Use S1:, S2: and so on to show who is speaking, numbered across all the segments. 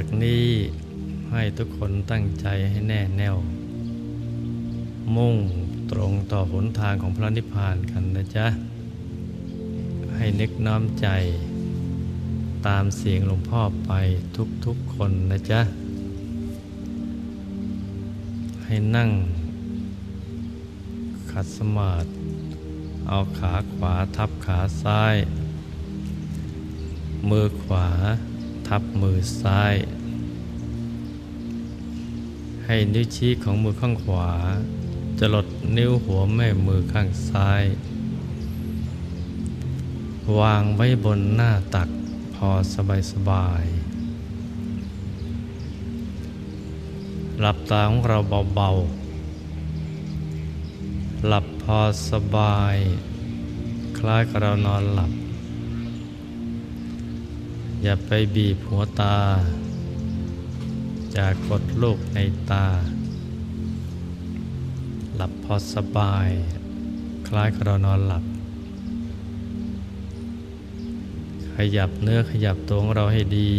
S1: จากนี้ให้ทุกคนตั้งใจให้แน่แน่ว มุ่งตรงต่อหนทางของพระนิพพานกันนะจ๊ะ ให้นึกน้อมใจ ตามเสียงหลวงพ่อไปทุกๆคนนะจ๊ะ ให้นั่ง ขัดสมาธิเอาขาขวาทับขาซ้าย มือขวา ทับมือซ้าย ให้นิ้วชี้ของมือข้างขวา จะลดนิ้วหัวแม่มือข้างซ้าย วางไว้บนหน้าตักพอสบายสบายหลับตาของเราเบาๆ หลับพอสบาย คล้ายกับเรานอนหลับ อย่าไปบีบหัวตา จากกดลูกในตา หลับพอสบาย คล้ายกับเรานอนหลับ ขยับเนื้อขยับตัวของเราให้ดี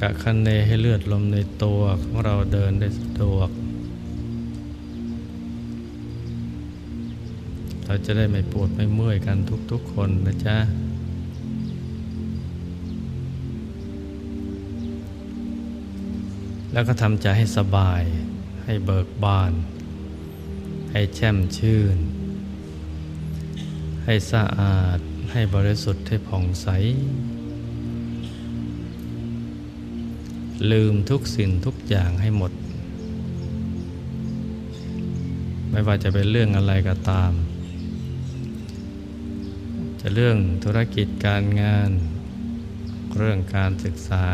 S1: กะคันเนให้เลือดลมในตัวของเราเดินได้สะดวก เราจะได้ไม่ปวดไม่เมื่อยกันทุกๆคนนะจ๊ะ แล้วก็ทำใจให้สบาย ให้เบิกบาน ให้แช่มชื่น ให้สะอาด ให้บริสุทธิ์ให้ผ่องใส ลืมทุกสิ่งทุกอย่างให้หมด ไม่ว่าจะเป็นเรื่องอะไรก็ตาม จะเรื่องธุรกิจการงาน เรื่องการศึกษา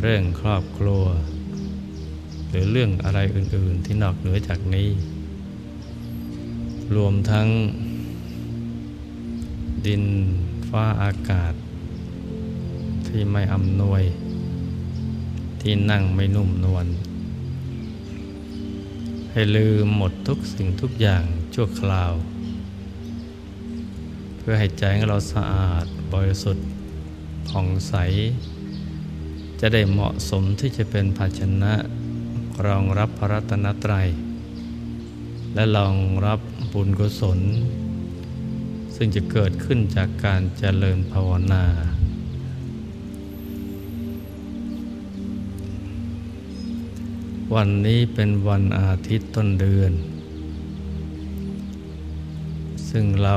S1: เรื่องครอบครัว หรือเรื่องอะไรอื่น ๆ ที่นอกเหนือจากนี้ รวมทั้ง ดินฟ้าอากาศ ที่ไม่อำนวย ที่นั่งไม่นุ่มนวลให้ลืมหมดทุกสิ่งทุกอย่างชั่วคราว เพื่อให้ใจของเราสะอาดบริสุทธิ์ผ่องใส จะได้เหมาะสมที่จะเป็นภาชนะรองรับพระรัตนตรัย และรองรับบุญกุศล ซึ่งจะเกิดขึ้นจากการเจริญภาวนา วันนี้เป็นวันอาทิตย์ต้นเดือน ซึ่งเรา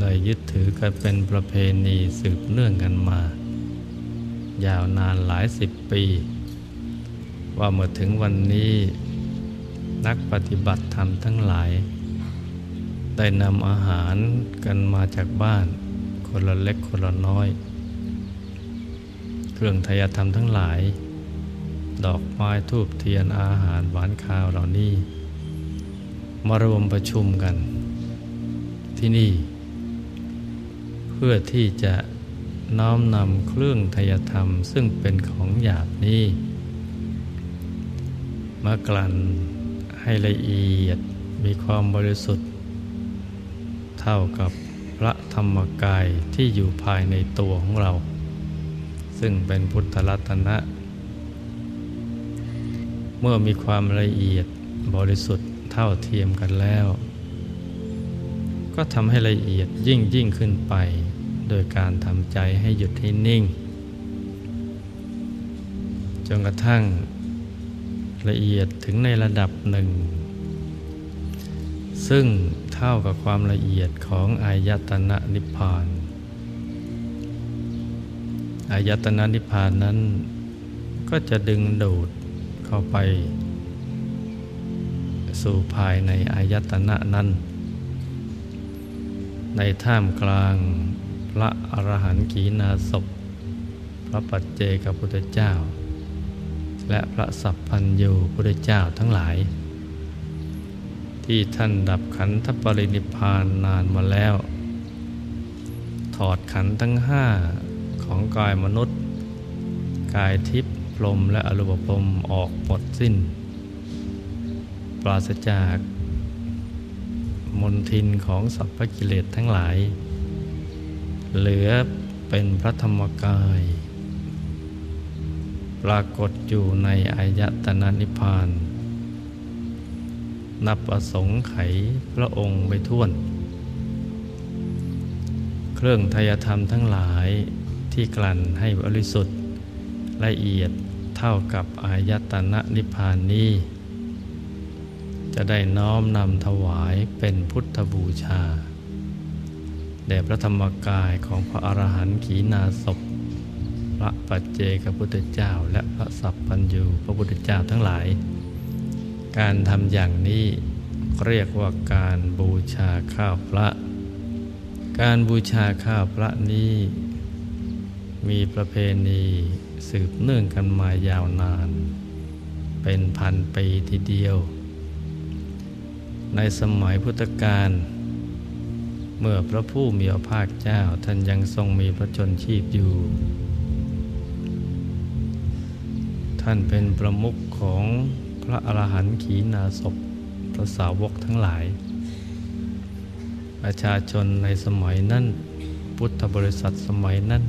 S1: ได้ยึดถือกันเป็นประเพณีสืบเนื่องกันมา ยาวนานหลายสิบปี ว่าเมื่อถึงวันนี้ นักปฏิบัติธรรมทั้งหลาย ได้นำอาหารกันมาจากบ้าน คนละเล็กคนละน้อย เครื่องทายธรรมทั้งหลาย ดอกไม้ทูบเทียนอาหารหวานข้าวเหล่านี้ มารวมประชุมกันที่นี่ เพื่อที่จะ น้อมนำเครื่องทายธรรมซึ่งเป็นของหยาบนี้ มากลั่นให้ละเอียดมีความบริสุทธิ์ เท่ากับพระธรรมกายที่อยู่ภายในตัวของเรา ซึ่งเป็นพุทธรัตนะ เมื่อมีความละเอียดบริสุทธิ์เท่าเทียมกันแล้ว ก็ทำให้ละเอียดยิ่งยิ่งขึ้นไป โดยการทำใจให้หยุดให้นิ่ง จนกระทั่งละเอียดถึงในระดับหนึ่ง ซึ่งเท่ากับความละเอียดของอายตนะนิพพานอายตนะนิพพานนั้นก็จะดึงดูดเข้าไป สู่ภายในอายตนะนั้น ในท่ามกลาง ระอรหันต์ขีณาสพพระปัจเจกพุทธเจ้า และพระสัพพัญญูพุทธเจ้าทั้งหลาย ที่ท่านดับขันธปรินิพานนานมาแล้ว ถอดขันธ์ทั้งห้าของกายมนุษย์ กายทิพย์พรมและอรูปพรมออกหมดสิ้น ปราศจากมนทินของสัพพกิเลสทั้งหลาย เหลือเป็นพระธรรมกาย ปรากฏอยู่ในอายตนะนิพพาน นับประสงค์ไขพระองค์ไปท่วน เครื่องทายธรรมทั้งหลายที่กลั่นให้บริสุทธิ์ละเอียดเท่ากับอายตนะนิพพานนี้จะได้น้อมนำถวายเป็นพุทธบูชา แด่พระธรรมกายของพระอรหันต์ขีณาสพพระปัจเจกพุทธเจ้า และพระสัพพัญญูพระพุทธเจ้าทั้งหลาย การทำอย่างนี้เรียกว่าการบูชาข้าวพระ การบูชาข้าวพระนี้ มีประเพณีสืบเนื่องกันมายาวนาน เป็นพันปีทีเดียว ในสมัยพุทธกาล เมื่อพระผู้มีพระภาคเจ้าท่านยังทรงมีพระชนชีพอยู่ ท่านเป็นประมุขของพระอรหันต์ขีณาสพพระสาวกทั้งหลาย ประชาชนในสมัยนั้น พุทธบริษัทสมัยนั้น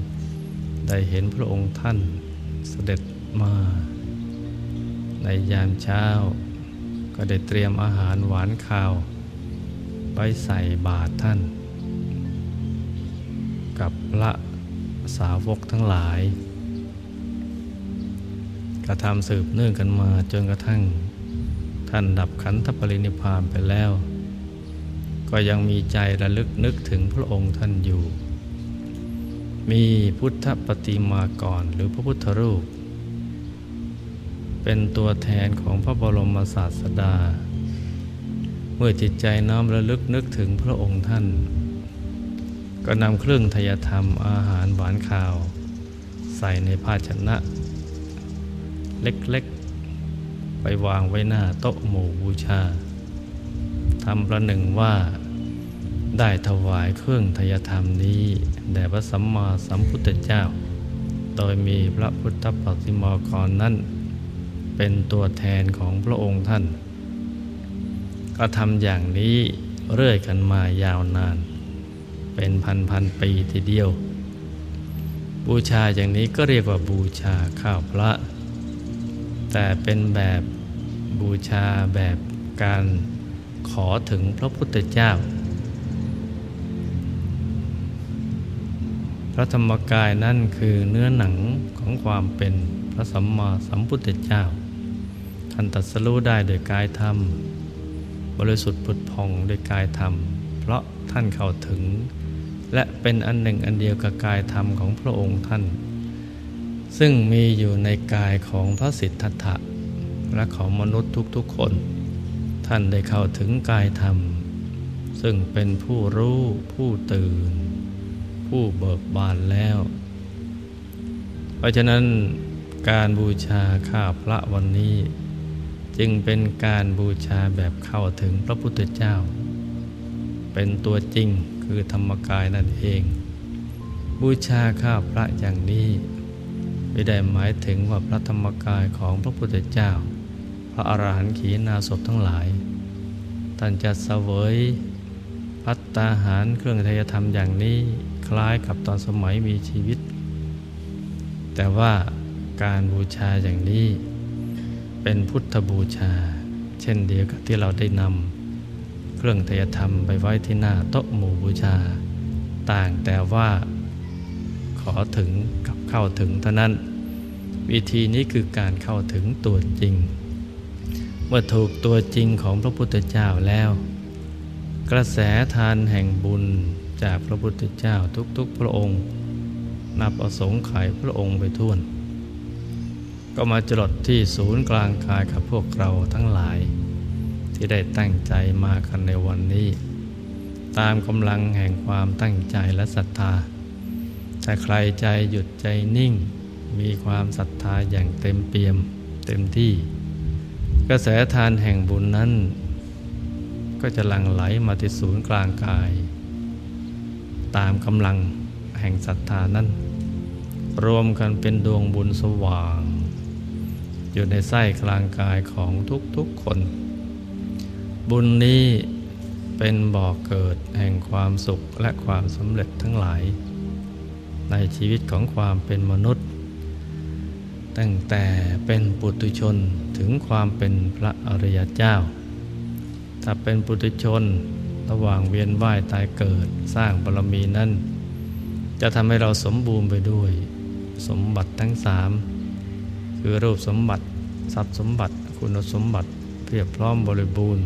S1: ได้เห็นพระองค์ท่านเสด็จมา ในยามเช้า ก็ได้เตรียมอาหารหวานข้าว ไปใส่บาตรท่าน กับพระสาวกทั้งหลาย กระทำสืบเนื่องกันมาจนกระทั่งท่านดับขันธปรินิพานไปแล้ว ก็ยังมีใจระลึกนึกถึงพระองค์ท่านอยู่ มีพุทธปฏิมากรหรือพระพุทธรูป เป็นตัวแทนของพระบรมศาสดา เมื่อจิตใจน้อมระลึกนึกถึงพระองค์ท่าน ก็นำเครื่องทยธรรมอาหารหวานข้าว ใส่ในภาชนะ เล็กๆ ไปวางไว้หน้าโต๊ะหมู่บูชาทำประหนึ่งว่าได้ถวายเครื่องทยธรรมนี้แด่พระสัมมาสัมพุทธเจ้า โดยมีพระพุทธปฏิมากรนั้น เป็นตัวแทนของพระองค์ท่าน ก็ทำอย่างนี้เรื่อยกันมายาวนาน เป็นพันพันปีทีเดียว บูชาอย่างนี้ก็เรียกว่าบูชาข้าวพระ แต่เป็นแบบบูชาแบบการขอถึงพระพุทธเจ้า พระธรรมกายนั่นคือเนื้อหนังของความเป็นพระสัมมาสัมพุทธเจ้า ท่านตัดสรู้ได้โดยกายธรรม บริสุทธิ์ผุดพองโดยกายธรรม เพราะ ท่านเข้าถึง และเป็นอันหนึ่งอันเดียวกับกายธรรมของพระองค์ท่าน ซึ่งมีอยู่ในกายของพระสิทธัตถะและของมนุษย์ทุกๆคน ท่านได้เข้าถึงกายธรรม ซึ่งเป็นผู้รู้ผู้ตื่น ผู้เบิกบานแล้ว เพราะฉะนั้นการบูชาข้าพระวันนี้ จึงเป็นการบูชาแบบเข้าถึงพระพุทธเจ้า เป็นตัวจริงคือธรรมกายนั่นเอง บูชาข้าพระอย่างนี้ ไม่ได้หมายถึงว่าพระธรรมกายของพระพุทธเจ้า พระอรหันต์ขีณาสพทั้งหลายท่านจะเสวยพัตตาหารเครื่องทยธรรมอย่างนี้คล้ายกับตอนสมัยมีชีวิต แต่ว่าการบูชาอย่างนี้ เป็นพุทธบูชา เช่นเดียวกับที่เราได้นำ เครื่องทยธรรมไปไว้ที่หน้าโต๊ะหมู่บูชา ต่างแต่ว่าขอถึงกับเข้าถึงเท่านั้น วิธีนี้คือการเข้าถึงตัวจริง เมื่อถูกตัวจริงของพระพุทธเจ้าแล้ว กระแสทานแห่งบุญจากพระพุทธเจ้าทุกๆพระองค์ นับประสงค์ไขพระองค์ไปท่วน ก็มาจรดที่ศูนย์กลางกายกับพวกเราทั้งหลาย ที่ได้ตั้งใจมากันในวันนี้ ตามกำลังแห่งความตั้งใจและศรัทธา ถ้าใครใจหยุดใจนิ่ง มีความศรัทธาอย่างเต็มเปี่ยมเต็มที่ กระแสทานแห่งบุญนั้น ก็จะหลั่งไหลมาที่ศูนย์กลางกาย ตามกำลังแห่งศรัทธานั้น รวมกันเป็นดวงบุญสว่าง อยู่ในไส้กลางกายของทุกๆคน บุญนี้เป็นบ่อกเกิดแห่งความสุขและความสำเร็จทั้งหลาย ในชีวิตของความเป็นมนุษย์ ตั้งแต่เป็นปุถุชนถึงความเป็นพระอริยเจ้า ถ้าเป็นปุถุชนระหว่างเวียนว่ายตายเกิดสร้างบารมีนั้น จะทำให้เราสมบูรณ์ไปด้วย สมบัติทั้งสามคือรูปสมบัติ ทรัพย์สมบัติ คุณสมบัติเพียบพร้อมบริบูรณ์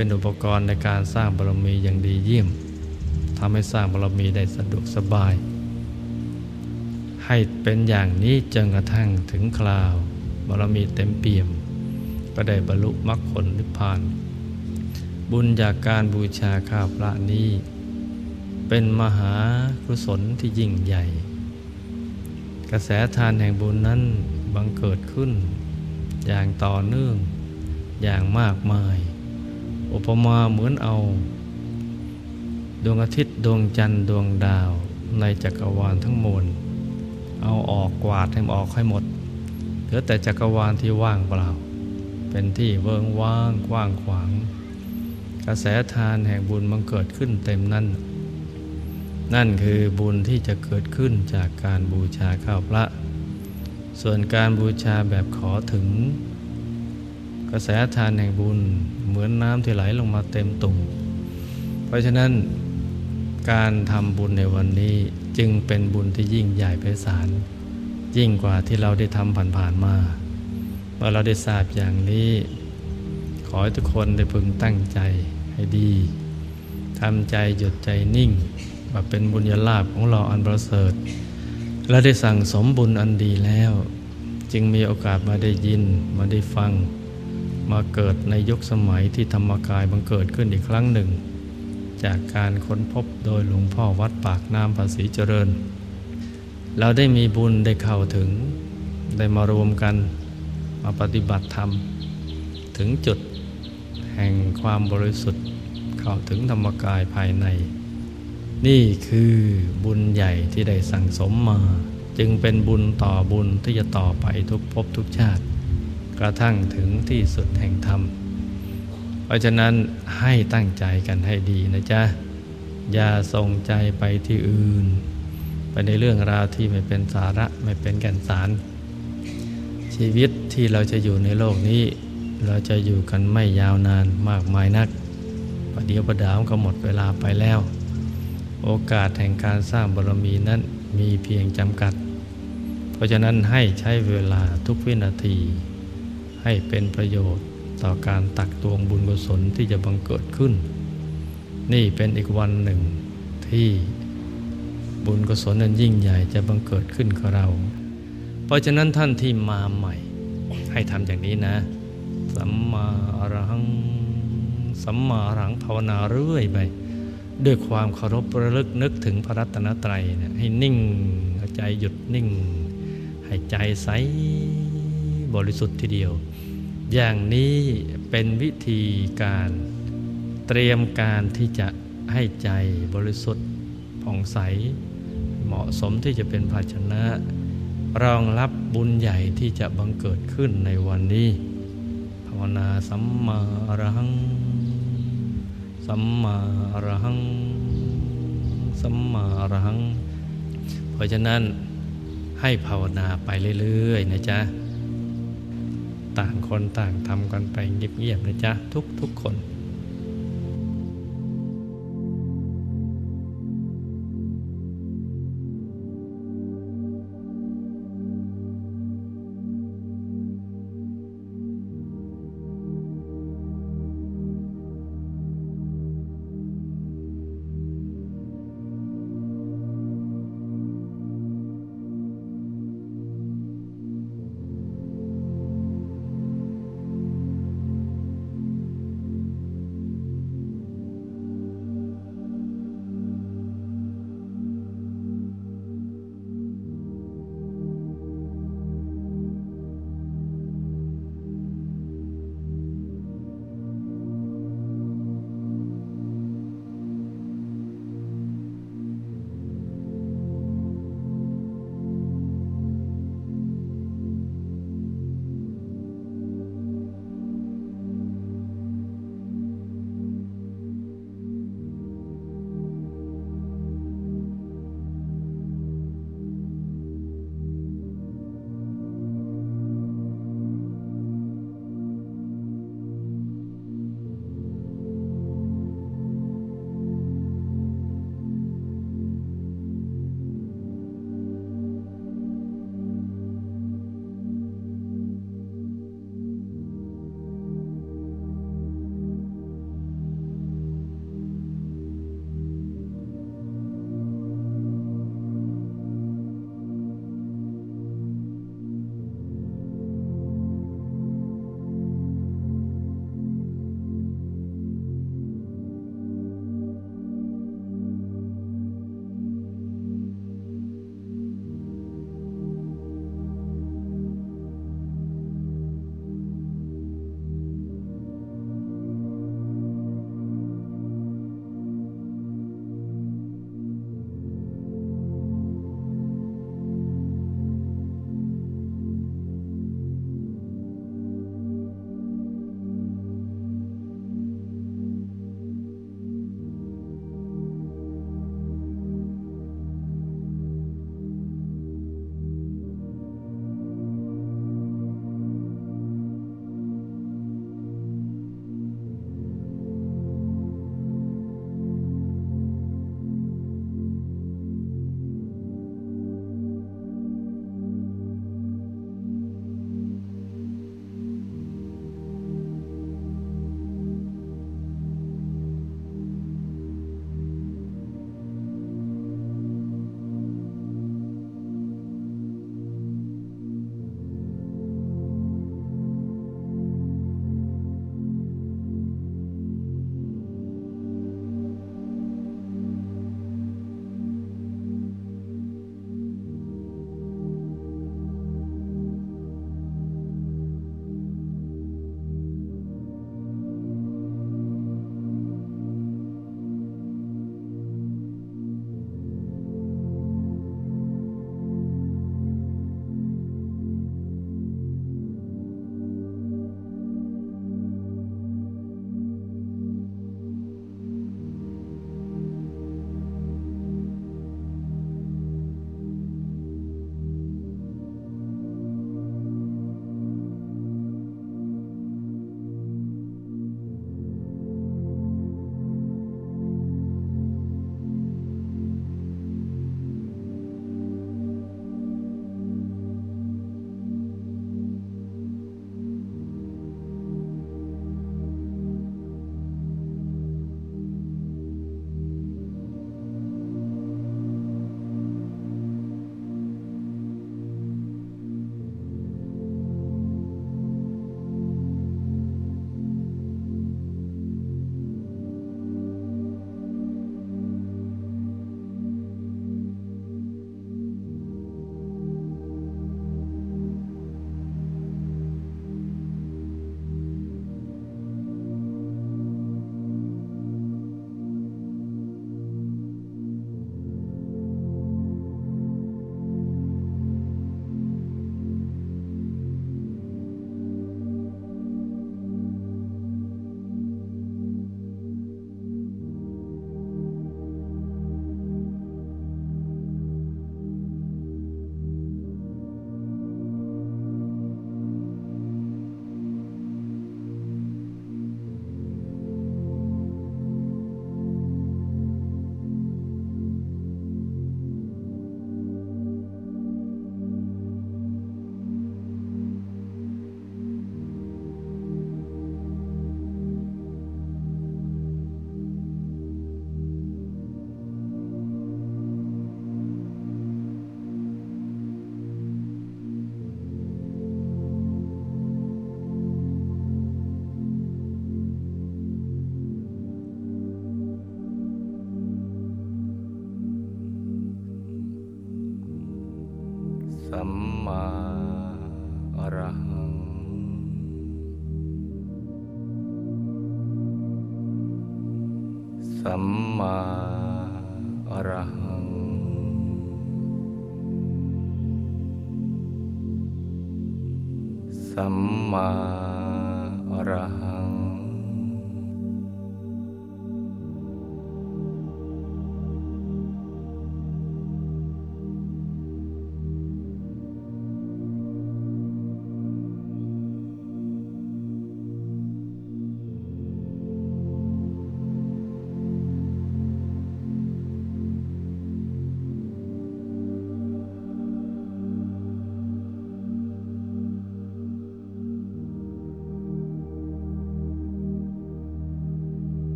S1: เป็นอุปกรณ์ในการสร้างบารมีอย่างดีเยี่ยมทำให้สร้างบารมีได้สะดวกสบาย ให้เป็นอย่างนี้จนกระทั่งถึงคราวบารมีเต็มเปี่ยม ก็ได้บรรลุมรรคผลนิพพาน บุญจากการบูชาข้าวพระนี้ เป็นมหากุศลที่ยิ่งใหญ่ กระแสทานแห่งบุญนั้นบังเกิดขึ้น อย่างต่อเนื่องอย่างมากมาย อุปมาเหมือนเอา ดวงอาทิตย์ดวงจันทร์ดวงดาวในจักรวาลทั้งมวลเอาออกกวาดให้ออกให้หมดเหลือแต่จักรวาลที่ว่างเปล่า เป็นที่เวิงว่างกว้างขวาง กระแสทานแห่งบุญมันเกิดขึ้นเต็มนั่น นั่นคือบุญที่จะเกิดขึ้นจากการบูชาข้าวพระ ส่วนการบูชาแบบขอถึง กระแสทานแห่งบุญเหมือนน้ำที่ไหลลงมาเต็มตุ่ม เพราะฉะนั้นการทำบุญในวันนี้จึงเป็นบุญที่ยิ่งใหญ่ไพศาลยิ่งกว่าที่เราได้ทำผ่านๆมาเมื่อเราได้ทราบอย่างนี้ ขอให้ทุกคนได้พึงตั้งใจให้ดีทำใจหยุดใจนิ่ง ว่าเป็นบุญญาลาภของเราอันประเสริฐ และได้สั่งสมบุญอันดีแล้ว จึงมีโอกาสมาได้ยินมาได้ฟัง มาเกิดในยุคสมัยที่ธรรมกายบังเกิดขึ้นอีกครั้งหนึ่ง จากการค้นพบโดยหลวงพ่อวัดปากน้ำภาษีเจริญ เราได้มีบุญได้เข้าถึง ได้มารวมกันมาปฏิบัติธรรม ถึงจุดแห่งความบริสุทธิ์เข้าถึงธรรมกายภายใน นี่คือบุญใหญ่ที่ได้สั่งสมมา จึงเป็นบุญต่อบุญที่จะต่อไปทุกภพทุกชาติ กระทั่งถึงที่สุดแห่งธรรม เพราะฉะนั้นให้ตั้งใจกันให้ดีนะจ๊ะ อย่าส่งใจไปที่อื่น ไปในเรื่องราวที่ไม่เป็นสาระไม่เป็นแก่นสาร ชีวิตที่เราจะอยู่ในโลกนี้ เราจะอยู่กันไม่ยาวนานมากมายนักประเดี๋ยวประดาวก็หมดเวลาไปแล้ว โอกาสแห่งการสร้างบารมีนั้นมีเพียงจำกัด เพราะฉะนั้นให้ใช้เวลาทุกวินาที ให้เป็นประโยชน์ต่อการตักตวงบุญกุศลที่จะบังเกิดขึ้น นี่เป็นอีกวันหนึ่งที่บุญกุศลนั้นยิ่งใหญ่จะบังเกิดขึ้นกับเรา เพราะฉะนั้นท่านที่มาใหม่ ให้ทำอย่างนี้นะ สัมมาอรัง สัมมาอรังภาวนาเรื่อยไปด้วยความเคารพระลึกนึกถึงพระรัตนตรัยเนี่ยให้นิ่งใจหยุดนิ่ง ให้ใจใส บริสุทธิ์ทีเดียว อย่างนี้เป็นวิธีการเตรียมการที่จะให้ใจบริสุทธิ์ผ่องใส เหมาะสมที่จะเป็นภาชนะ รองรับบุญใหญ่ที่จะบังเกิดขึ้นในวันนี้ ภาวนาสัมมาอรหัง สัมมาอรหัง สัมมาอรหัง เพราะฉะนั้นให้ภาวนาไปเรื่อยๆนะจ๊ะ ต่างคนต่างทำกันไปเงียบๆนะจ๊ะทุกๆคน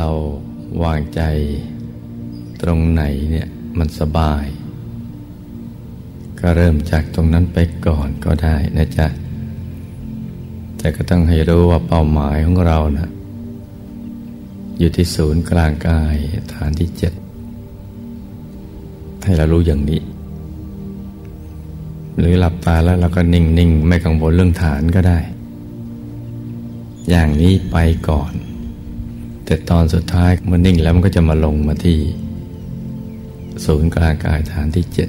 S1: เราวางใจตรงไหนเนี่ยมันสบาย ก็เริ่มจากตรงนั้นไปก่อนก็ได้นะจ๊ะ แต่ก็ต้องให้รู้ว่าเป้าหมายของเรานะอยู่ที่ศูนย์กลางกายฐานที่เจ็ดให้เรารู้อย่างนี้ หรือหลับตาแล้วเราก็นิ่ง ๆ ไม่กังวลเรื่องฐานก็ได้ อย่างนี้ไปก่อน แต่ตอนสุดท้ายมันนิ่งแล้วมันก็จะมาลงมาที่ศูนย์กลางกายฐานที่เจ็ด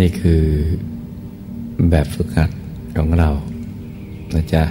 S1: นี่คือแบบฝึกหัดของเรานะจ๊ะ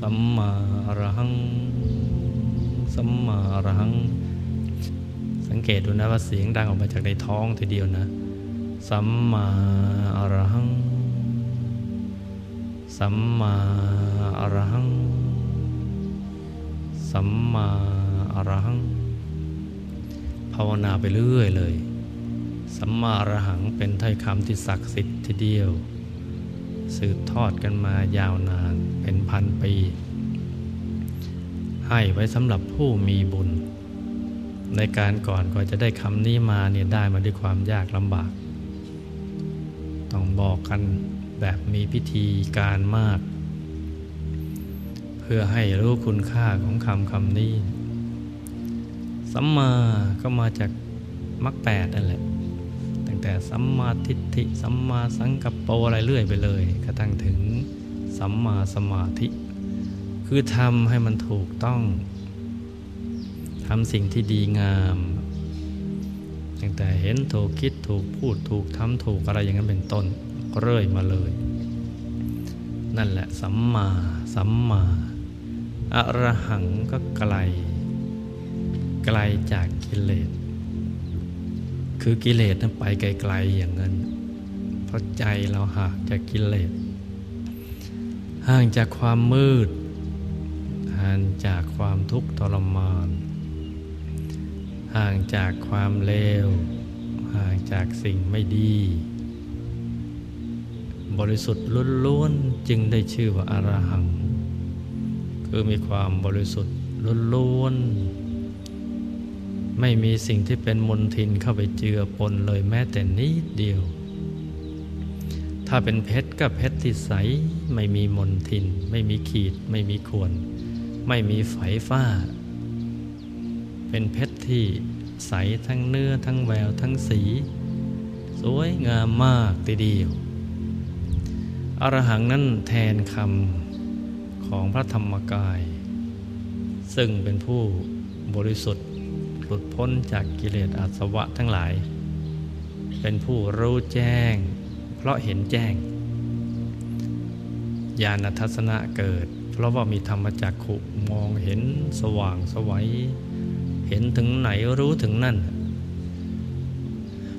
S1: สัมมาอรหัง สัมมาอรหัง สังเกตดูนะว่าเสียงดังออกมาจากในท้องทีเดียวนะ สัมมาอรหัง สัมมาอรหัง สัมมาอรหัง ภาวนาไปเรื่อยเลย สัมมาอรหังเป็นถ้อยคำที่ศักดิ์สิทธิ์ทีเดียว สืบทอดกันมายาวนาน เป็นพันปี ให้ไว้สำหรับผู้มีบุญ ในการก่อนก่อนจะได้คำนี้มาเนี่ยได้มาด้วยความยากลำบาก ต้องบอกกันแบบมีพิธีการมาก เพื่อให้รู้คุณค่าของคำคำนี้สัมมาก็มาจากมรรคแปดนั่นแหละ ตั้งแต่สัมมาทิฏฐิสัมมาสังกัปโปอะไรเรื่อยไปเลยกระทั่งถึง สัมมาสมาธิ คือทำให้มันถูกต้องทำสิ่งที่ดีงามตั้งแต่เห็นถูกคิดถูกพูดถูกทำถูกอะไรอย่างนั้นเป็นต้นเรื่อยมาเลย นั่นแหละสัมมาสัมมาอรหังก็ไกล ไกลจากกิเลส คือกิเลสนั้นไปไกลๆอย่างนั้นเพราะใจเราหางจากกิเลส ห่างจากความมืด ห่างจากความทุกข์ทรมาน ห่างจากความเลว ห่างจากสิ่งไม่ดี บริสุทธิ์ล้วนๆจึงได้ชื่อว่าอารหัง คือมีความบริสุทธิ์ล้วนๆไม่มีสิ่งที่เป็นมลทินเข้าไปเจือปนเลยแม้แต่นิดเดียว ถ้าเป็นเพชรก็เพชรที่ใส ไม่มีมลทิน ไม่มีขีด ไม่มีข่วนไม่มีไฝฟ้า เป็นเพชรที่ใสทั้งเนื้อทั้งแววทั้งสี สวยงามมากทีเดียวอรหังนั้นแทนคำของพระธรรมกาย ซึ่งเป็นผู้บริสุทธิ์หลุดพ้นจากกิเลสอาสวะทั้งหลาย เป็นผู้รู้แจ้ง เพราะเห็นแจ้ง ญาณทัศนะเกิด เพราะว่ามีธรรมจักขุมองเห็นสว่างสวัย เห็นถึงไหนรู้ถึงนั่น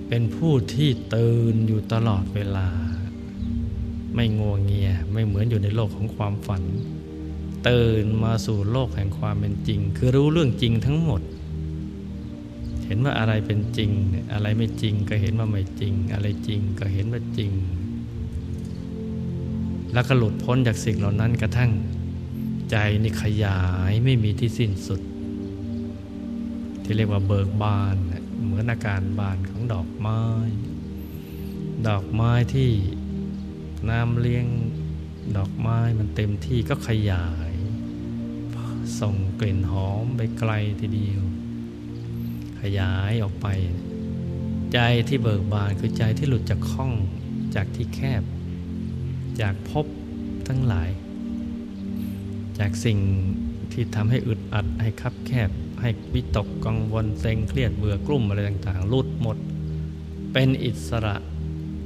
S1: เป็นผู้ที่ตื่นอยู่ตลอดเวลา ไม่งัวงเงียไม่เหมือนอยู่ในโลกของความฝัน ตื่นมาสู่โลกแห่งความเป็นจริง คือรู้เรื่องจริงทั้งหมดเห็นว่าอะไรเป็นจริง อะไรไม่จริงก็เห็นว่าไม่จริง อะไรจริงก็เห็นว่าจริง แล้วก็หลุดพ้นจากสิ่งเหล่านั้นกระทั่ง ใจนี่ขยายไม่มีที่สิ้นสุด ที่เรียกว่าเบิกบาน เหมือนอาการบานของดอกไม้ ดอกไม้ที่น้ำเลี้ยงดอกไม้มันเต็มที่ก็ขยาย ส่งกลิ่นหอมไปไกลทีเดียว ขยายออกไป ใจที่เบิกบานคือใจที่หลุดจากข้องจากที่แคบ จากภพทั้งหลาย จากสิ่งที่ทำให้อึดอัดให้คับแคบ ให้วิตกกังวลเซ็งเครียดเบื่อกลุ่มอะไรต่างๆลุดหมด เป็นอิสระ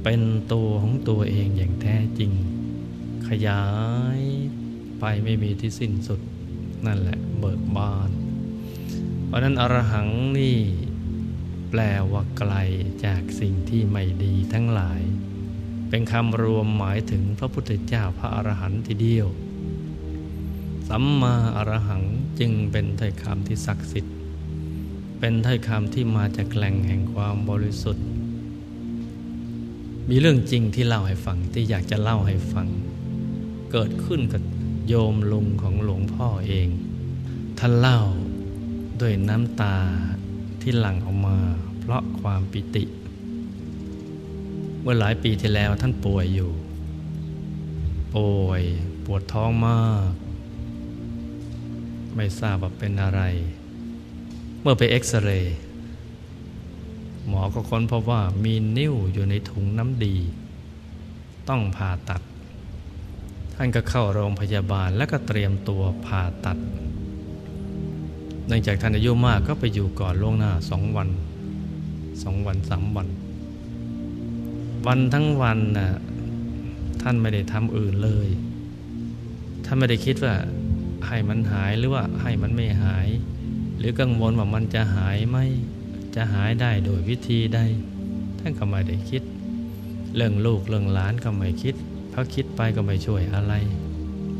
S1: เป็นตัวของตัวเองอย่างแท้จริง ขยายไปไม่มีที่สิ้นสุด นั่นแหละเบิกบาน เพราะนั้นอรหังนี่แปลว่าไกลจากสิ่งที่ไม่ดีทั้งหลาย เป็นคำรวมหมายถึงพระพุทธเจ้าพระอรหันต์ทีเดียว สัมมาอรหังจึงเป็นถ้อยคำที่ศักดิ์สิทธิ์ เป็นถ้อยคำที่มาจากแหล่งแห่งความบริสุทธิ์ มีเรื่องจริงที่เล่าให้ฟังที่อยากจะเล่าให้ฟัง เกิดขึ้นกับโยมลุงของหลวงพ่อเอง ท่านเล่าด้วยน้ำตาที่หลั่งออกมาเพราะความปิติ เมื่อหลายปีที่แล้วท่านป่วยอยู่ ป่วยปวดท้องมาก ไม่ทราบว่าเป็นอะไร เมื่อไปเอ็กซเรย์หมอก็ค้นพบว่ามีนิ้วอยู่ในถุงน้ำดี ต้องผ่าตัด ท่านก็เข้าโรงพยาบาลแล้วก็เตรียมตัวผ่าตัดเนื่องจากท่านอายุมากก็ไปอยู่ก่อนล่วงหน้าสองวันสองวันสามวัน วันทั้งวันน่ะท่านไม่ได้ทำอื่นเลย ท่านไม่ได้คิดว่าให้มันหายหรือว่าให้มันไม่หาย หรือกังวลว่ามันจะหายไหมจะหายได้โดยวิธีใดท่านก็ไม่ได้คิด เรื่องลูกเรื่องหลานก็ไม่คิดเพราะคิดไปก็ไม่ช่วยอะไร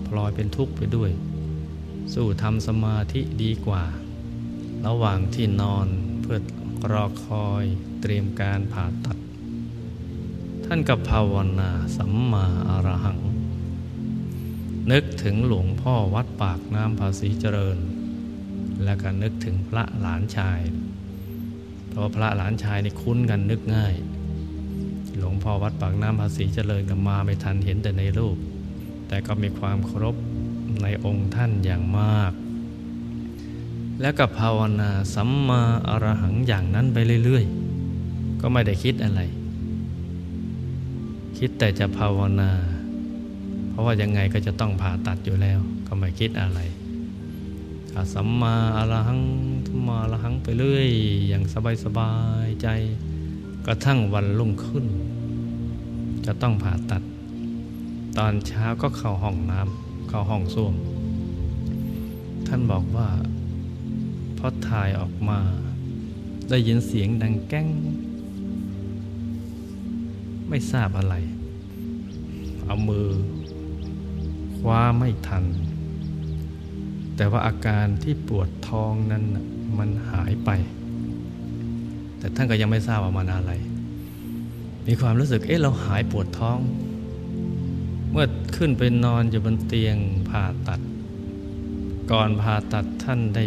S1: พลอยเป็นทุกข์ไปด้วย สู้ทำสมาธิดีกว่า ระหว่างที่นอนเพื่อรอคอยเตรียมการผ่าตัด ท่านกับภาวนาสัมมาอรหัง นึกถึงหลวงพ่อวัดปากน้ำภาษีเจริญ แล้วก็นึกถึงพระหลานชาย เพราะพระหลานชายนี่คุ้นกันนึกง่าย หลวงพ่อวัดปากน้ำภาษีเจริญก็มาไม่ทันเห็นแต่ในรูป แต่ก็มีความเคารพในองค์ท่านอย่างมาก แล้วก็ภาวนาสัมมาอรหังอย่างนั้นไปเรื่อย ๆ ก็ไม่ได้คิดอะไร คิดแต่จะภาวนา เพราะว่ายังไงก็จะต้องผ่าตัดอยู่แล้ว ก็ไม่คิดอะไรสัมมาอรหังสัมมาอรหังไปเรื่อย อย่างสบายๆใจ กระทั่งวันรุ่งขึ้น จะต้องผ่าตัด ตอนเช้าก็เข้าห้องน้ำเข้าห้องส้วม ท่านบอกว่าพอถ่ายออกมา ได้ยินเสียงดังแก้ง ไม่ทราบอะไร เอามือคว้าไม่ทัน แต่ว่าอาการที่ปวดท้องนั้นมันหายไป แต่ท่านก็ยังไม่ทราบว่ามันอะไร มีความรู้สึกเอ๊ะเราหายปวดท้อง เมื่อขึ้นไปนอนอยู่บนเตียงผ่าตัด ก่อนผ่าตัดท่านได้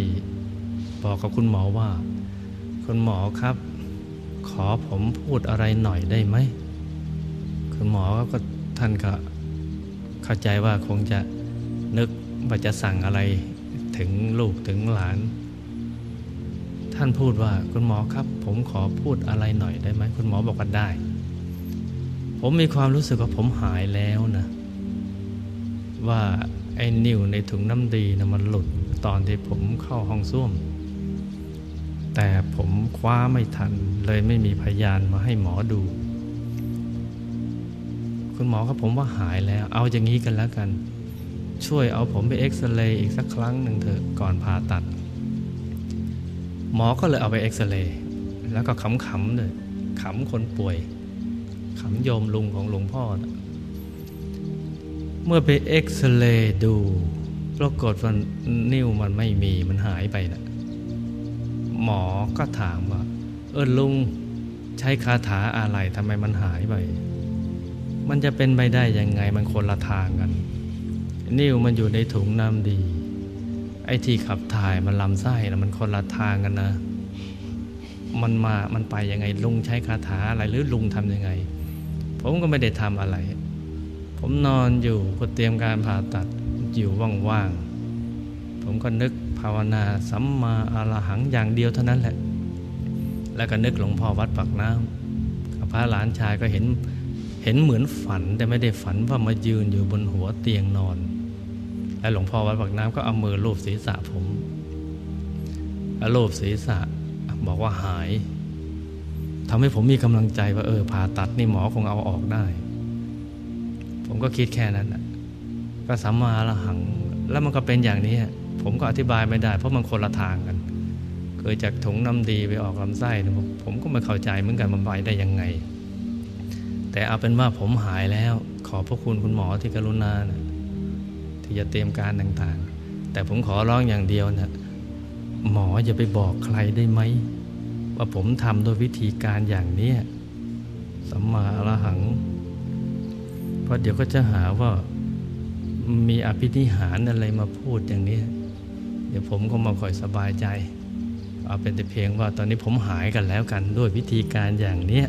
S1: บอกกับคุณหมอว่า คุณหมอครับ ขอผมพูดอะไรหน่อยได้ไหมคุณหมอก็ ท่านก็เข้าใจว่าคงจะนึกว่าจะสั่งอะไรถึงลูกถึงหลาน ท่านพูดว่าคุณหมอครับ ผมขอพูดอะไรหน่อยได้ไหมคุณหมอบอกว่าได้ ผมมีความรู้สึกว่าผมหายแล้วนะ ว่าไอ้นิ่วในถุงน้ำดีนะมันหลุดตอนที่ผมเข้าห้องส้วม แต่ผมคว้าไม่ทันเลยไม่มีพยานมาให้หมอดู คุณหมอครับผมว่าหายแล้ว เอาอย่างนี้กันแล้วกัน ช่วยเอาผมไปเอ็กซเรย์อีกสักครั้งหนึ่งเถอะก่อนผ่าตัด หมอก็เลยเอาไปเอ็กซเรย์แล้วก็ขำๆเลยขำคนป่วยขำโยมลุงของหลวงพ่อนะเมื่อไปเอ็กซเรย์ดูปรากฏว่านิ้วมันไม่มีมันหายไปนะหมอก็ถามว่า เออลุงใช้คาถาอะไรทำไมมันหายไป มันจะเป็นไปได้ยังไงมันคนละทางกัน นิ้วมันอยู่ในถุงน้ำดี ไอ้ที่ขับถ่ายมันลำไส้นะมันคนละทางกันนะ มันมา มันไปยังไง ลุงใช้คาถาอะไรหรือลุงทำยังไง ผมก็ไม่ได้ทำอะไร ผมนอนอยู่เพื่อเตรียมการผ่าตัดอยู่ว่างๆ ผมก็นึกภาวนาสัมมาอรหังอย่างเดียวเท่านั้นแหละ แล้วก็นึกหลวงพ่อวัดปากน้ำกับพระหลานชายก็เห็น ห็นเหมือนฝันแต่ไม่ได้ฝันว่ามายืนอยู่บนหัวเตียงนอน และหลวงพ่อวัดปากน้ำก็เอามือลูบศีรษะผมลูบศีรษะบอกว่าหายทำให้ผมมีกำลังใจว่าเออผ่าตัดนี่หมอคงเอาออกได้ ผมก็คิดแค่นั้นก็สัมมาละหัง แล้วมันก็เป็นอย่างนี้ ผมก็อธิบายไม่ได้ เพราะมันคนละทางกัน เกิดจากถุงน้ำดีไปออกลำไส้นะผมก็ไม่เข้าใจเหมือนกันมันไปได้ยังไง แต่เอาเป็นว่าผมหายแล้ว ขอพระคุณคุณหมอที่กรุณานะที่จะเตรียมการต่างๆ แต่ผมขอร้องอย่างเดียวนะหมออย่าไปบอกใครได้ไหม ว่าผมทำโดยวิธีการอย่างนี้สัมมาอรหัง เพราะเดี๋ยวก็จะหาว่ามีอภินิหารอะไรมาพูดอย่างนี้ เดี๋ยวผมก็มาคอยสบายใจ เอาเป็นแต่เพียงว่าตอนนี้ผมหายกันแล้วกันด้วยวิธีการอย่างนี้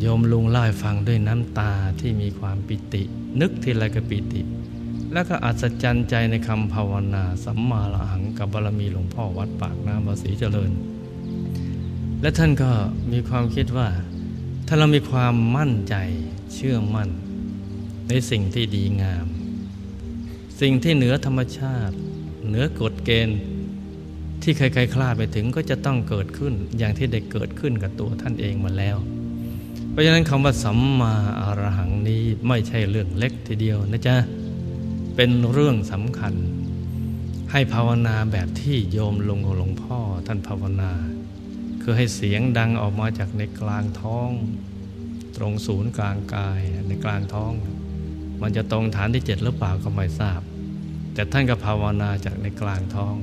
S1: โยมลุงเล่าให้ฟังด้วยน้ำตาที่มีความปิติ นึกทีไรก็ปิติ แล้วก็อัศจรรย์ใจในคำภาวนาสัมมาละหังกับบารมีหลวงพ่อวัดปากน้ำภาษีเจริญ และท่านก็มีความคิดว่า ถ้าเรามีความมั่นใจเชื่อมั่น ในสิ่งที่ดีงาม สิ่งที่เหนือธรรมชาติ เหนือกฎเกณฑ์ที่ใครๆคลาดไปถึงก็จะต้องเกิดขึ้นอย่างที่ได้เกิดขึ้นกับตัวท่านเองมาแล้ว เพราะฉะนั้นคำว่าสัมมาอรหังนี้ไม่ใช่เรื่องเล็กทีเดียวนะจ๊ะ เป็นเรื่องสำคัญ ให้ภาวนาแบบที่โยมลงหลวงพ่อท่านภาวนา คือให้เสียงดังออกมาจากในกลางท้อง ตรงศูนย์กลางกายในกลางท้อง มันจะตรงฐานที่เจ็ดหรือเปล่าก็ไม่ทราบ แต่ท่านก็ภาวนาจากในกลางท้อง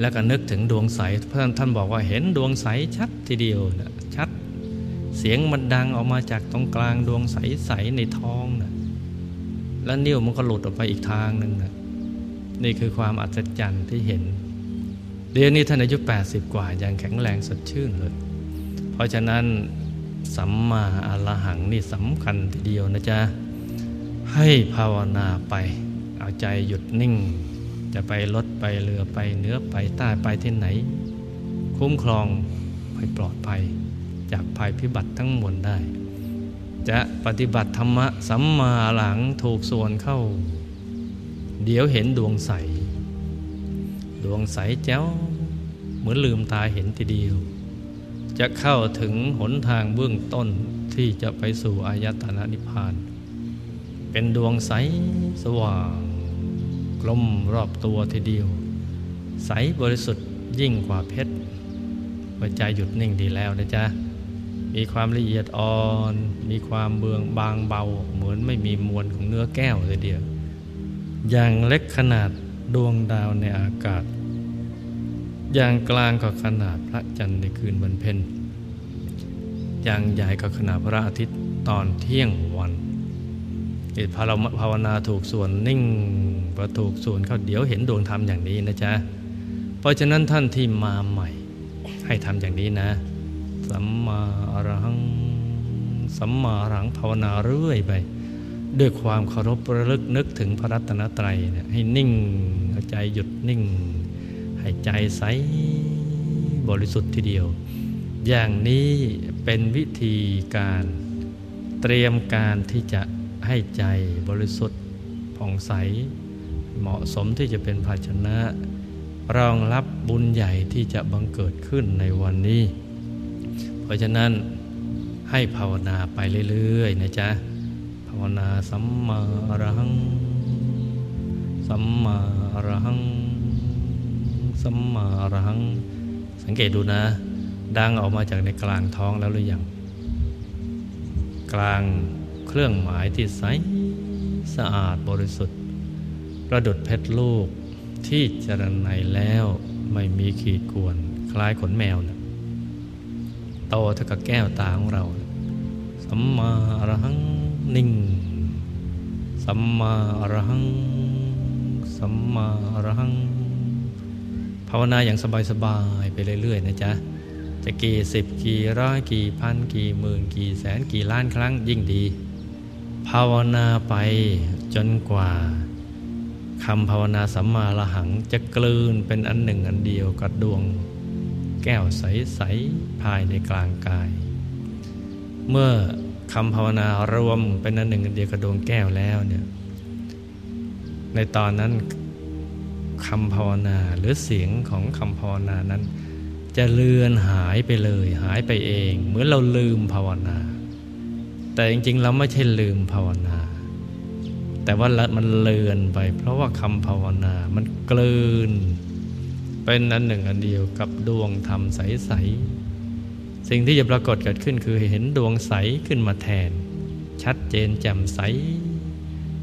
S1: แล้วก็นึกถึงดวงใสท่านท่านบอกว่าเห็นดวงใสชัดทีเดียวนะ สียงมันดังออกมาจากตรงกลางดวงใส ๆ ในท้องนะแล้วนิ้วมันก็หลุดออกไปอีกทางหนึ่งนะนี่คือความอัศจรรย์ที่เห็น เดี๋ยวนี้ท่านอายุ 80 กว่ายังแข็งแรงสดชื่นเลย เพราะฉะนั้นสัมมาอรหังนี่สำคัญทีเดียวนะจ๊ะ ให้ภาวนาไป เอาใจหยุดนิ่ง จะไปรถไปเรือไปเนื้อไปใต้ไปที่ไหน คุ้มครองให้ปลอดภัย จากภัยพิบัติทั้งมวลได้ จะปฏิบัติธรรมะสัมมาหลังถูกส่วนเข้า เดี๋ยวเห็นดวงใส ดวงใสแจ้ว เหมือนลืมตาเห็นทีเดียว จะเข้าถึงหนทางเบื้องต้นที่จะไปสู่อายตนะนิพพาน เป็นดวงใสสว่าง กลมรอบตัวทีเดียว ใสบริสุทธิ์ยิ่งกว่าเพชรหัวใจหยุดนิ่งดีแล้วนะจ๊ะ มีความละเอียดอ่อน มีความเบืองบางเบา เหมือนไม่มีมวลของเนื้อแก้วเลยเดียว อย่างเล็กขนาดดวงดาวในอากาศ อย่างกลางก็ขนาดพระจันทร์ในคืนวันเพ็ญอย่างใหญ่ก็ขนาดพระอาทิตย์ตอนเที่ยงวันเอพอเราภาวนาถูกส่วนนิ่งพอถูกส่วนเขาเดี๋ยวเห็นดวงธรรมอย่างนี้นะจ๊ะ เพราะฉะนั้นท่านที่มาใหม่ให้ทำอย่างนี้นะ สัมมาอรัง สัมมาอรังภาวนาเรื่อยไป ด้วยความเคารพระลึกนึกถึงพระรัตนตรัยเนี่ยให้นิ่งใจหยุดนิ่ง ให้ใจใสบริสุทธิ์ทีเดียว อย่างนี้เป็นวิธีการเตรียมการที่จะให้ใจบริสุทธิ์ผ่องใส เหมาะสมที่จะเป็นภาชนะ รองรับบุญใหญ่ที่จะบังเกิดขึ้นในวันนี้ เพราะฉะนั้นให้ภาวนาไปเรื่อยๆนะจ๊ะ ภาวนาสัมมาอรหัง สัมมาอรหัง สัมมาอรหัง สังเกตดูนะ ดังออกมาจากในกลางท้องแล้วหรือยัง กลางเครื่องหมายที่ใสสะอาดบริสุทธิ์ ประดุดเพชรลูกที่จรณัยแล้วไม่มีขีดกวน คล้ายขนแมวนะโตเท่ากับแก้วตาของเรา สัมมาอรหังนิ่ง สัมมาอรหัง สัมมาอรหัง ภาวนาอย่างสบายๆไปเรื่อยๆนะจ๊ะ จะกี่สิบกี่ร้อยกี่พันกี่หมื่นกี่แสนกี่ล้านครั้งยิ่งดี ภาวนาไปจนกว่าคำภาวนาสัมมาละหังจะกลืนเป็นอันหนึ่งอันเดียวกับดวง แก้วใส ๆ ภายในกลางกาย เมื่อคำภาวนารวมเป็นอันหนึ่งเดียวกับดวงแก้วแล้วเนี่ยในตอนนั้นคำภาวนาหรือเสียงของคำภาวนานั้น จะเลือนหายไปเลยหายไปเอง เหมือนเราลืมภาวนา แต่จริงๆเราไม่ใช่ลืมภาวนา แต่ว่ามันเลือนไป เพราะว่าคำภาวนามันกลืน เป็นอันหนึ่งอันเดียวกับดวงธรรมใส ๆ สิ่งที่จะปรากฏเกิดขึ้นคือเห็นดวงใสขึ้นมาแทน ชัดเจนแจ่มใส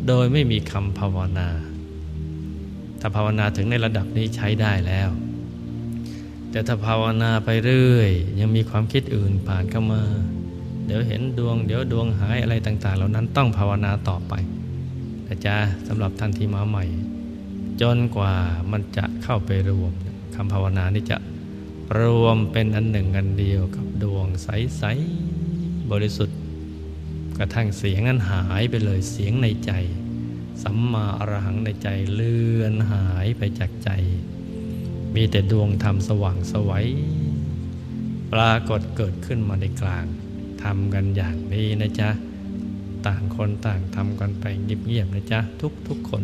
S1: โดยไม่มีคำภาวนา ถ้าภาวนาถึงในระดับนี้ใช้ได้แล้ว แต่ถ้าภาวนาไปเรื่อย ยังมีความคิดอื่นผ่านเข้ามา เดี๋ยวเห็นดวง เดี๋ยวดวงหายอะไรต่าง ๆ เหล่านั้นต้องภาวนาต่อไปนะจ๊ะสำหรับท่านที่มาใหม่ จนกว่ามันจะเข้าไปรวม คำภาวนานี่จะรวมเป็นอันหนึ่งอันเดียวกับดวงใส ๆ บริสุทธิ์ กระทั่งเสียงนั้นหายไปเลยเสียงในใจ สัมมาอรหังในใจเลื่อนหายไปจากใจ มีแต่ดวงธรรมสว่างสวัยปรากฏเกิดขึ้นมาในกลางทำกันอย่างนี้นะจ๊ะ ต่างคนต่างทำกันไปเงียบๆนะจ๊ะ ทุกๆคน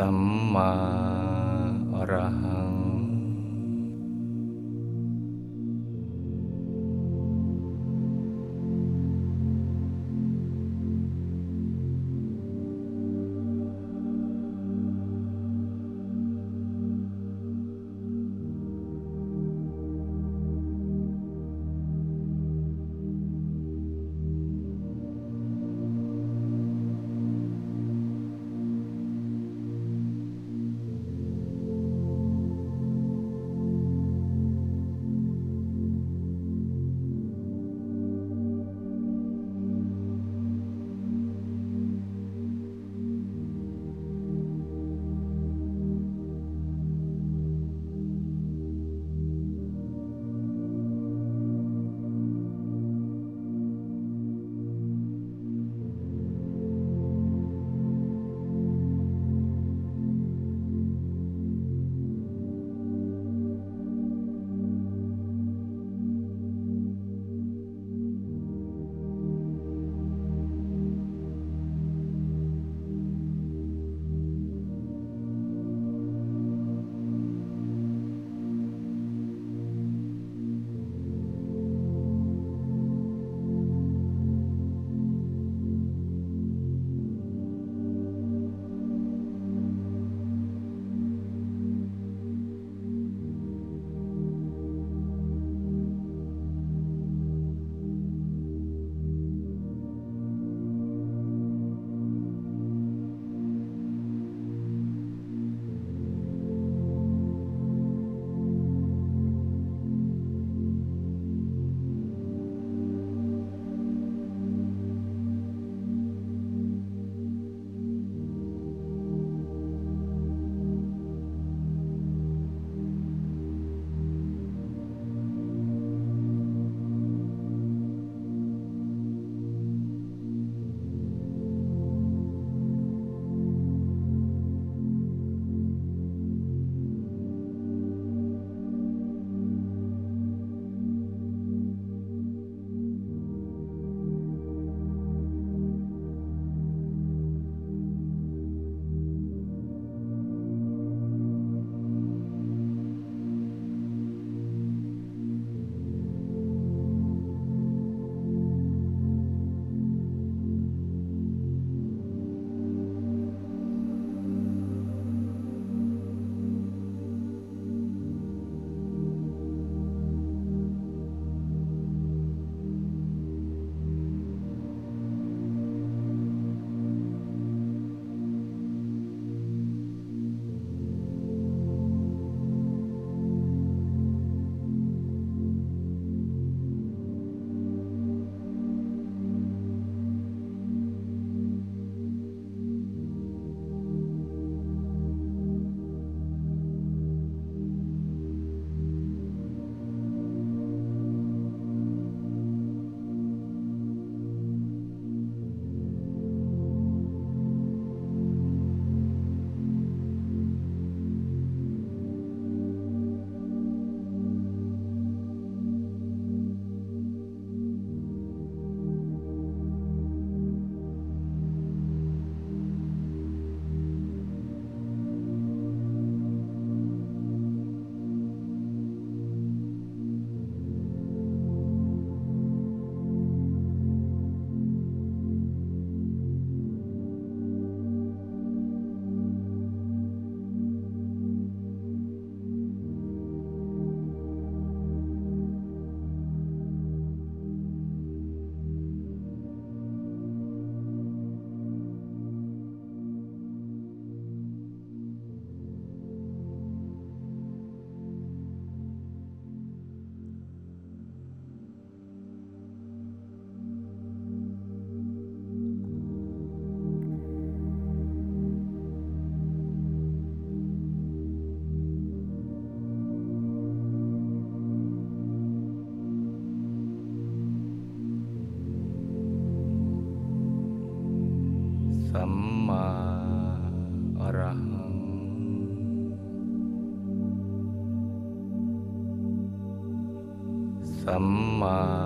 S1: สัมมาอรหัง สั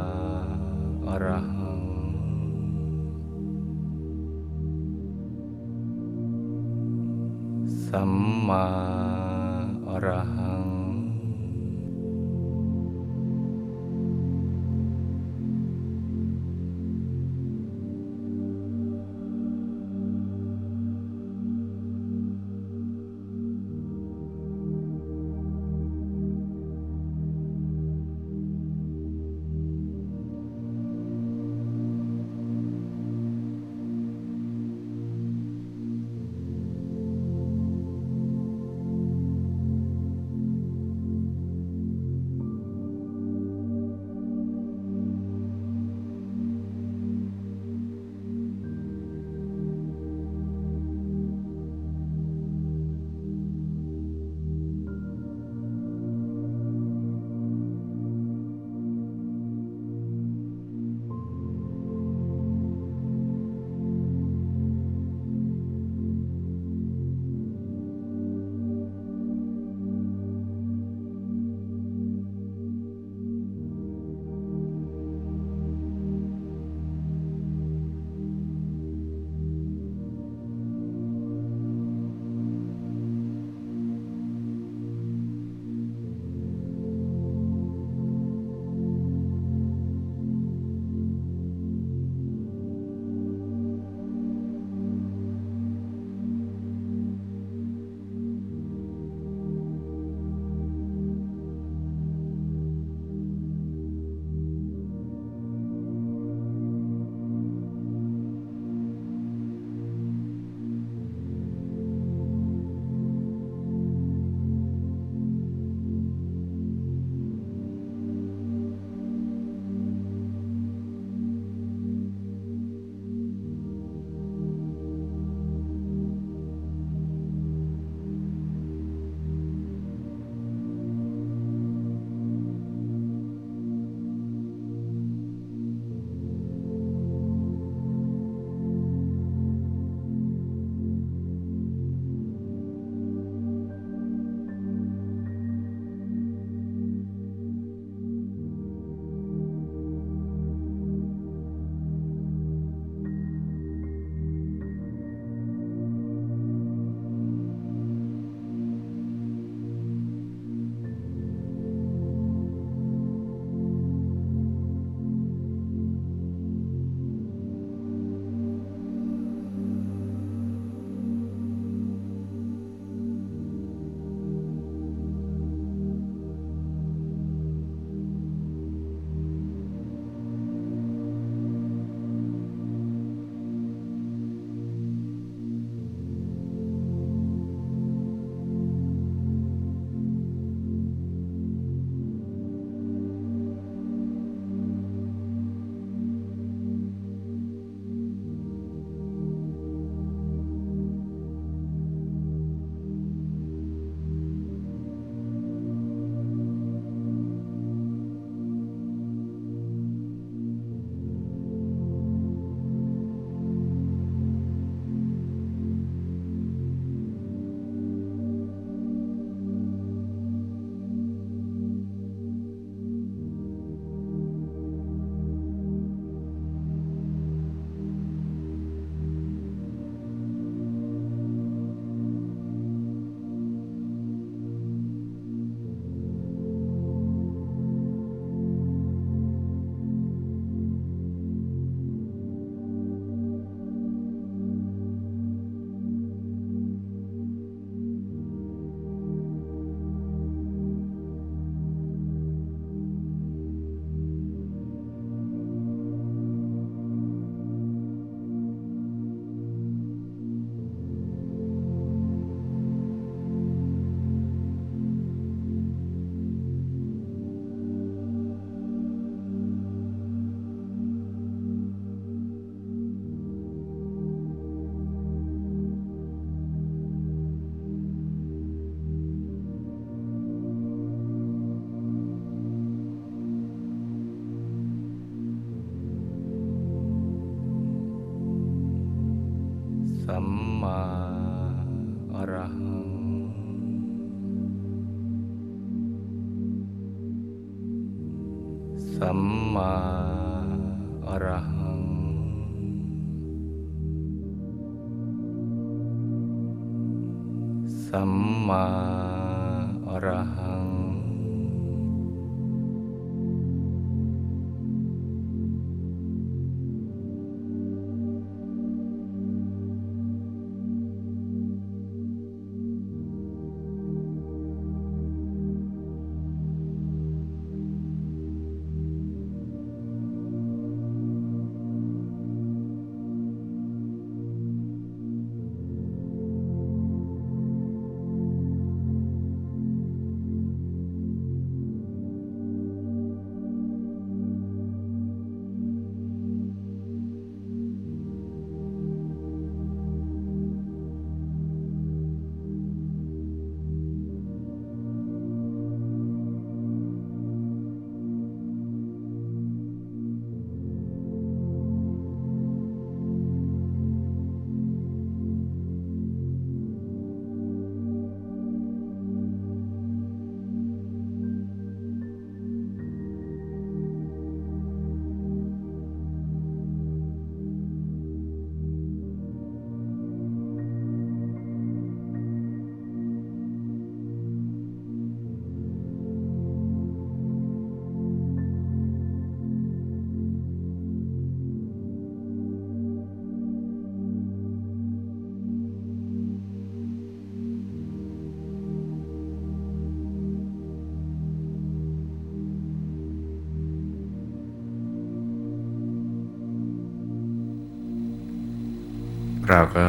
S1: เราก็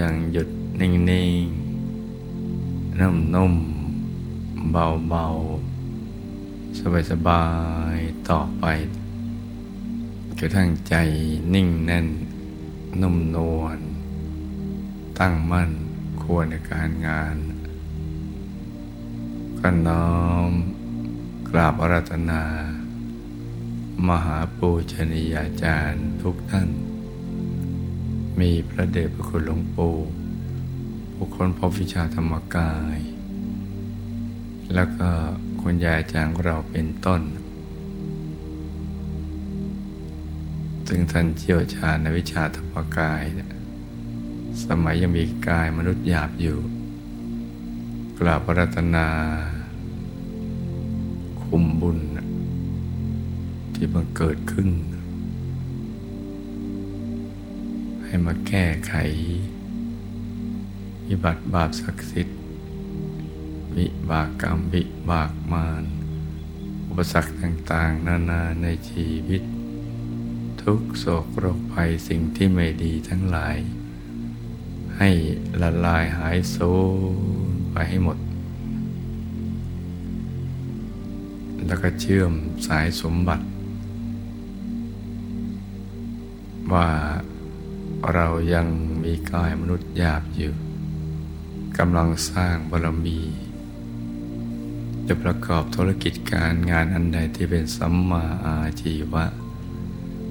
S1: ยังหยุดนิ่งๆนุ่มๆ เบาๆ สบายๆ ต่อไปกระทั่งใจนิ่งแน่น นุ่มนวลตั้งมั่นควรในการงานก็น้อมกราบอารัตนา มหาปูชนียาจารย์ทุกท่าน มีพระเดชพระคุณหลวงปู่ผู้คนพบวิชาธรรมกาย แล้วก็คุณยายจางเราเป็นต้น ซึ่งท่านเชี่ยวชาญในวิชาธรรมกาย สมัยยังมีกายมนุษย์หยาบอยู่กราบพระรัตนา คุมบุญ ที่บังเกิดขึ้น ให้มาแก้ไข วิบัติบาปศักดิ์สิทธิ์ วิบากกรรมวิบากมารอุปสรรคต่างๆ นานาในชีวิต ทุกโศกโรคภัยสิ่งที่ไม่ดีทั้งหลาย ให้ละลายหายโซไปให้หมด แล้วก็เชื่อมสายสมบัติ ว่า เรายังมีกายมนุษย์หยาบอยู่กำลังสร้างบารมี จะประกอบธุรกิจการงานอันใดที่เป็นสัมมาอาชีวะ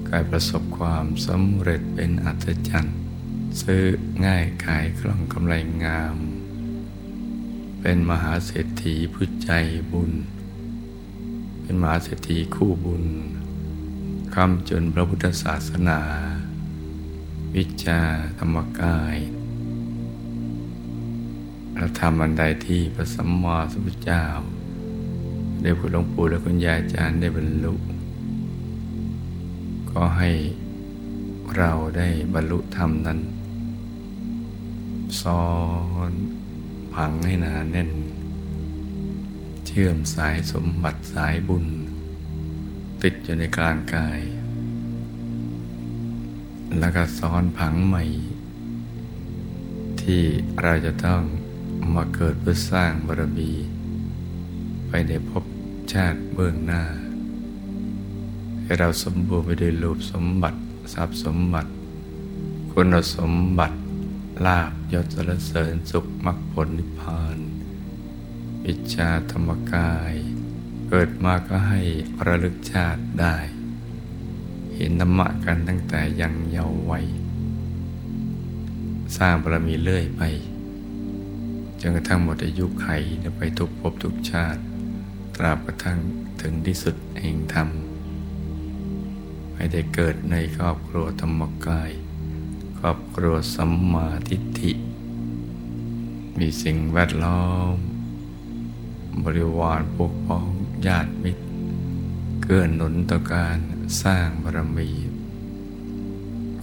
S1: กายประสบความสำเร็จเป็นอัศจรรย์ซื้อง่ายขายคล่องกำไรงาม เป็นมหาเศรษฐีผู้ใจบุญ เป็นมหาเศรษฐีคู่บุญคำจนพระพุทธศาสนา วิชาธรรมกายและทำอันใดที่พระสัมมาสัมพุทธเจ้า ได้พูดหลวงปู่และคุณยายอาจารย์ได้บรรลุ ก็ให้เราได้บรรลุธรรมนั้นซ้อนผังให้หนาแน่น เชื่อมสายสมบัติสายบุญ ติดอยู่ในกลางกาย แล้วก็ซ้อนผังใหม่ ที่เราจะต้องมาเกิดเพื่อสร้างบารมี ไปในภพชาติเบื้องหน้า ให้เราสมบูรณ์ไปด้วยรูปสมบัติทรัพย์สมบัติ คุณสมบัติลาบยศสรเสริญสุขมรรคผลนิพพานวิชาธรรมกาย เกิดมาก็ให้ระลึกชาติได้ เห็นธรรมะกันตั้งแต่ยังเยาว์วัย
S2: สร้างบารมีเรื่อยไปจนกระทั่งหมดอายุไขไปทุกภพทุกชาติ ตราบกระทั่งถึงที่สุดแห่งธรรมไม่ได้เกิดในครอบครัวธรรมกาย ครอบครัวสัมมาทิฏฐิ มีสิ่งแวดล้อม บริวารปกป้องญาติมิตร เกื้อหนุนต่อการ สร้างบารมี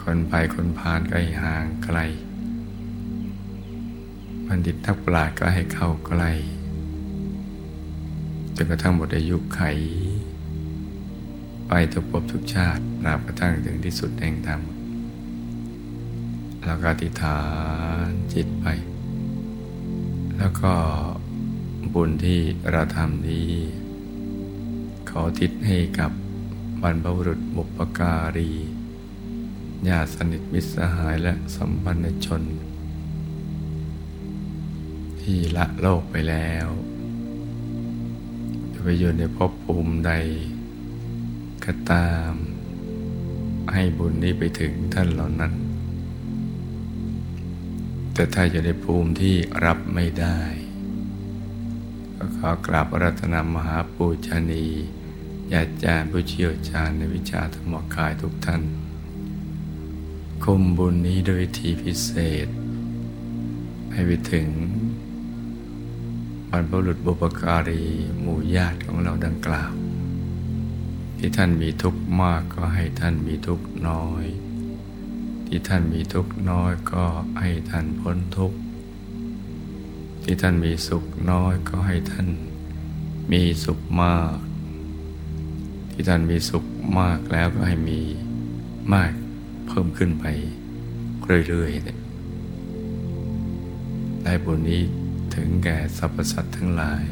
S2: คนไปคนผ่านไกลห่างไกลบัณฑิตนักปราชก็ให้เข้าใกล้จนกระทั่งหมดอายุไข ไปทุกภพทุกชาติราบกระทั่งถึงที่สุดแห่งธรรมแล้วก็ติฐานจิตไป แล้วก็บุญที่เราทำนี้ขอทิศให้กับ บรรพบุรุษบุปการีญาติสนิทมิตรสหายและสัมพันธชน ที่ละโลกไปแล้วจะไปอยู่ในภพภูมิใด ก็ตาม ให้บุญนี้ไปถึงท่านเหล่านั้น แต่ถ้าอยู่ในภูมิที่รับไม่ได้ ก็ขอกราบรัตนามหาปูชนี ญาติญาณผู้เชี่ยวชาญในวิชาธรรมกายทุกท่าน คุมบุญนี้โดยวิธีพิเศษ ให้ไปถึงบรรพบุรุษบุปการีหมู่ญาติของเราดังกล่าว ที่ท่านมีทุกข์มากก็ให้ท่านมีทุกข์น้อย ที่ท่านมีทุกข์น้อยก็ให้ท่านพ้นทุกข์ที่ท่านมีสุขน้อยก็ให้ท่านมีสุขมาก ที่ท่านมีสุขมากแล้วก็ให้มีมากเพิ่มขึ้นไปเรื่อยๆได้บุญนี้ถึงแก่สรรพสัตว์ทั้งหลาย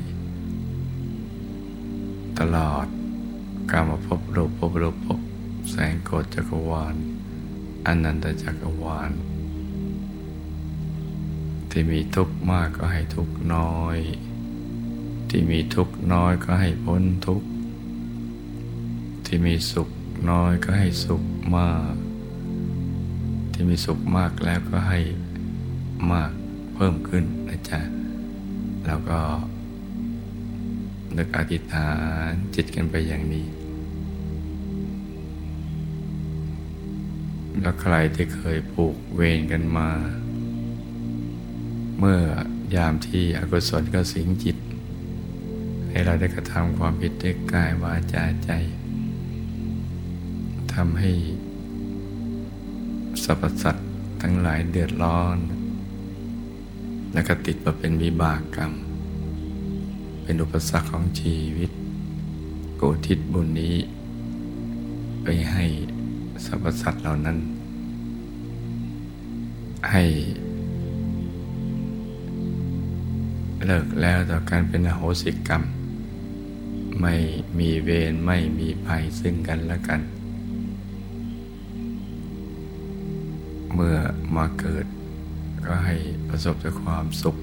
S2: ตลอดกามาพบรูปพบรูปพบแสงโกฏจักรวาลอนันตจักรวาล ที่มีทุกข์มากก็ให้ทุกข์น้อย ที่มีทุกข์น้อยก็ให้พ้นทุกข์ ที่มีสุขน้อยก็ให้สุขมาก ที่มีสุขมากแล้วก็ให้มากเพิ่มขึ้นนะจ๊ะ แล้วก็นึกอธิษฐานจิตกันไปอย่างนี้ แล้วใครที่เคยผูกเวรกันมา เมื่อยามที่อกุศลก็สิงจิต ให้เราได้กระทำความผิดด้วยกายวาจาใจ ทำให้สรรพสัตว์ทั้งหลายเดือดร้อน แล้วก็ติดมาเป็นวิบากกรรม เป็นอุปสรรคของชีวิตโกทิศบุญนี้ ไปให้สรรพสัตว์เหล่านั้น ให้ เลิกแล้วต่อการเป็นอโหสิกรรม ไม่มีเวรไม่มีภัยซึ่งกันและกัน เมื่อมาเกิด ก็ให้ประสบแต่ความสุข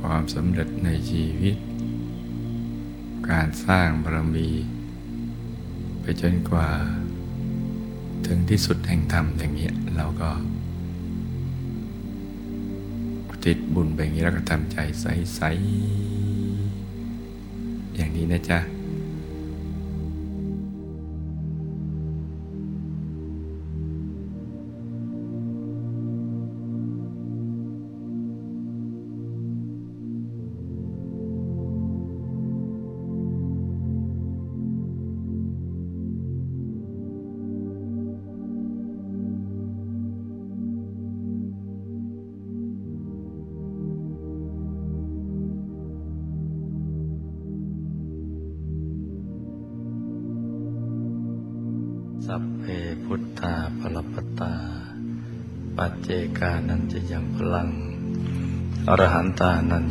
S2: ความสำเร็จในชีวิต การสร้างบารมี ไปจนกว่า ถึงที่สุดแห่งธรรมอย่างนี้เราก็ติดบุญแบบนี้แล้วก็ทำใจใส ๆ อย่างนี้นะจ๊ะ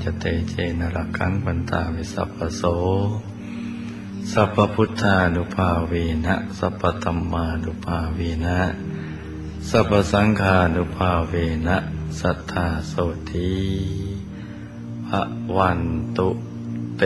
S2: จเตเจนรักังปันตาวิสัพพโส สัพพุทธานุภาเวนะ สัพพธรรมานุภาเวนะ สัพพสังฆานุภาเวนะ สัทธาโสทีพระวันตุเต